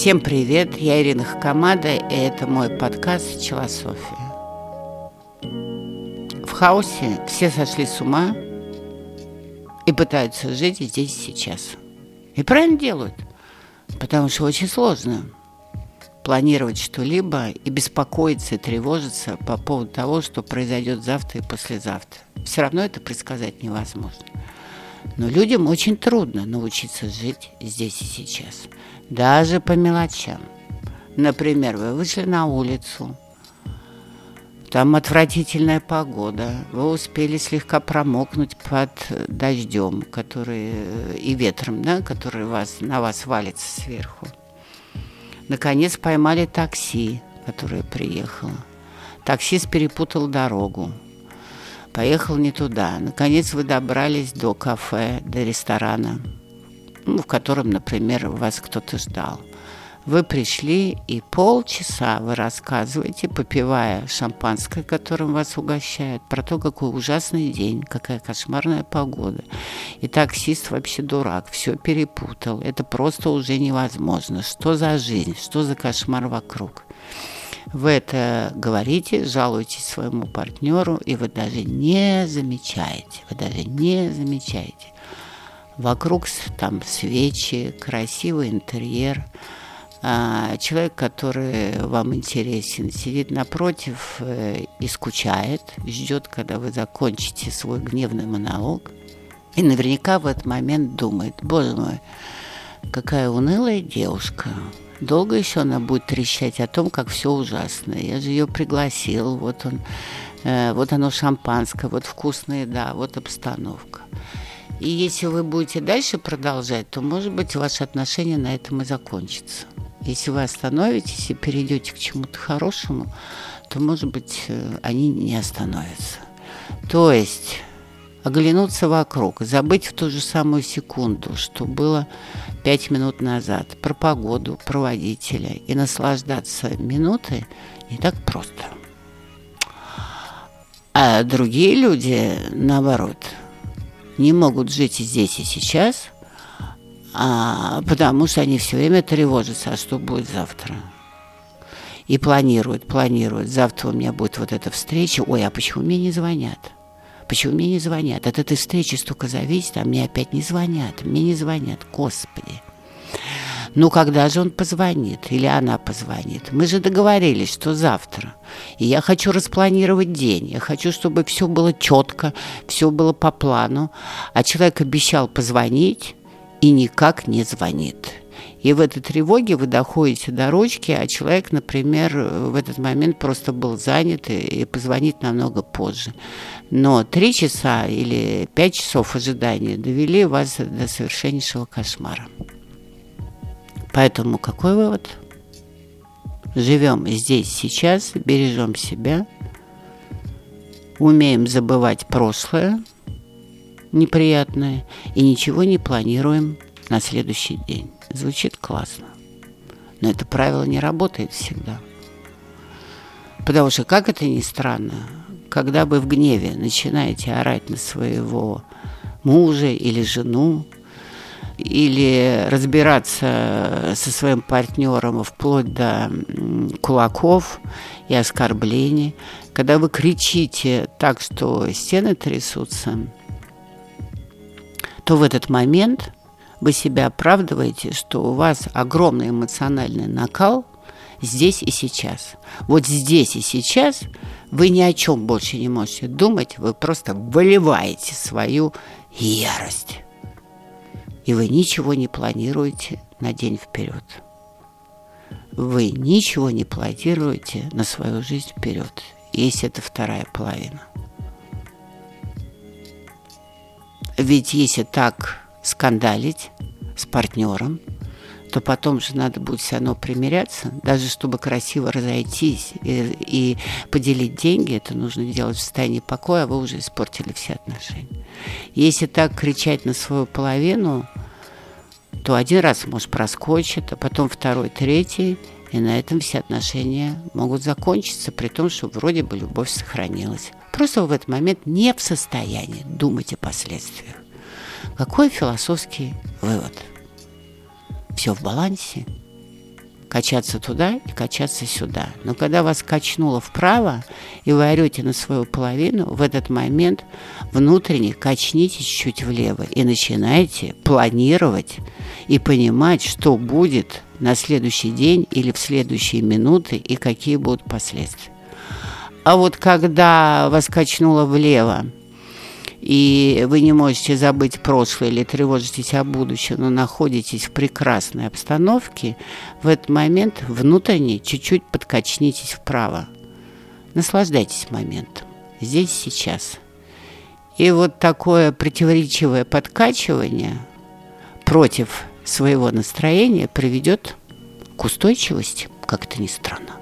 Всем привет, я Ирина Хакамада, и это мой подкаст «Челософия». В хаосе все сошли с ума и пытаются жить здесь сейчас. И правильно делают, потому что очень сложно планировать что-либо и беспокоиться и тревожиться по поводу того, что произойдет завтра и послезавтра. Все равно это предсказать невозможно. Но людям очень трудно научиться жить здесь и сейчас. Даже по мелочам. Например, вы вышли на улицу, там отвратительная погода, вы успели слегка промокнуть под дождем, который и ветром, да, который вас, на вас валится сверху. Наконец поймали такси, которое приехало. Таксист перепутал дорогу поехал не туда. Наконец вы добрались до кафе, до ресторана, ну, в котором, например, вас кто-то ждал. Вы пришли, и полчаса вы рассказываете, попивая шампанское, которым вас угощают, про то, какой ужасный день, какая кошмарная погода. И таксист вообще дурак, все перепутал. Это просто уже невозможно. Что за жизнь, что за кошмар вокруг? Вы это говорите, жалуетесь своему партнеру, и вы даже не замечаете, вы даже не замечаете. Вокруг там свечи, красивый интерьер, а, человек, который вам интересен, сидит напротив э, и скучает, ждет, когда вы закончите свой гневный монолог, и наверняка в этот момент думает, боже мой, какая унылая девушка, Долго еще она будет трещать о том, как все ужасно. Я же ее пригласил, вот он, э, вот оно шампанское, вот вкусная еда, вот обстановка. И если вы будете дальше продолжать, то, может быть, ваши отношения на этом и закончатся. Если вы остановитесь и перейдете к чему-то хорошему, то, может быть, э, они не остановятся. То есть оглянуться вокруг, забыть в ту же самую секунду, что было пять минут назад, про погоду, про водителя, и наслаждаться минутой не так просто. А другие люди, наоборот, не могут жить здесь и сейчас, а, потому что они все время тревожатся, а что будет завтра. И планируют, планируют. Завтра у меня будет вот эта встреча. Ой, а почему мне не звонят? Почему мне не звонят? От этой встречи столько зависит, а мне опять не звонят. Мне не звонят. Господи. Ну, когда же он позвонит? Или она позвонит? Мы же договорились, что завтра. И я хочу распланировать день. Я хочу, чтобы все было четко, все было по плану. А человек обещал позвонить и никак не звонит. И в этой тревоге вы доходите до ручки, а человек, например, в этот момент просто был занят и позвонит намного позже. Но три часа или пять часов ожидания довели вас до совершеннейшего кошмара. Поэтому какой вывод? Живем здесь, сейчас, бережем себя, умеем забывать прошлое, неприятное, и ничего не планируем на следующий день. Звучит классно. Но это правило не работает всегда. Потому что, как это ни странно, когда вы в гневе начинаете орать на своего мужа или жену, или разбираться со своим партнером вплоть до кулаков и оскорблений, когда вы кричите так, что стены трясутся, то в этот момент вы себя оправдываете, что у вас огромный эмоциональный накал здесь и сейчас. Вот здесь и сейчас вы ни о чем больше не можете думать, вы просто выливаете свою ярость. И вы ничего не планируете на день вперед. Вы ничего не планируете на свою жизнь вперед, если это вторая половина. Ведь если так скандалить с партнером, то потом же надо будет все равно примиряться, даже чтобы красиво разойтись и, и поделить деньги, это нужно делать в состоянии покоя, а вы уже испортили все отношения. Если так кричать на свою половину, то один раз, может, проскочит, а потом второй, третий, и на этом все отношения могут закончиться, при том, что вроде бы любовь сохранилась. Просто вы в этот момент не в состоянии думать о последствиях. Какой философский вывод? Все в балансе, качаться туда и качаться сюда. Но когда вас качнуло вправо, и вы орете на свою половину, в этот момент внутренне качнитесь чуть влево и начинайте планировать и понимать, что будет на следующий день или в следующие минуты и какие будут последствия. А вот когда вас качнуло влево, и вы не можете забыть прошлое или тревожитесь о будущем, но находитесь в прекрасной обстановке, в этот момент внутренне чуть-чуть подкачнитесь вправо. Наслаждайтесь моментом. Здесь, сейчас. И вот такое противоречивое подкачивание против своего настроения приведет к устойчивости, как это ни странно.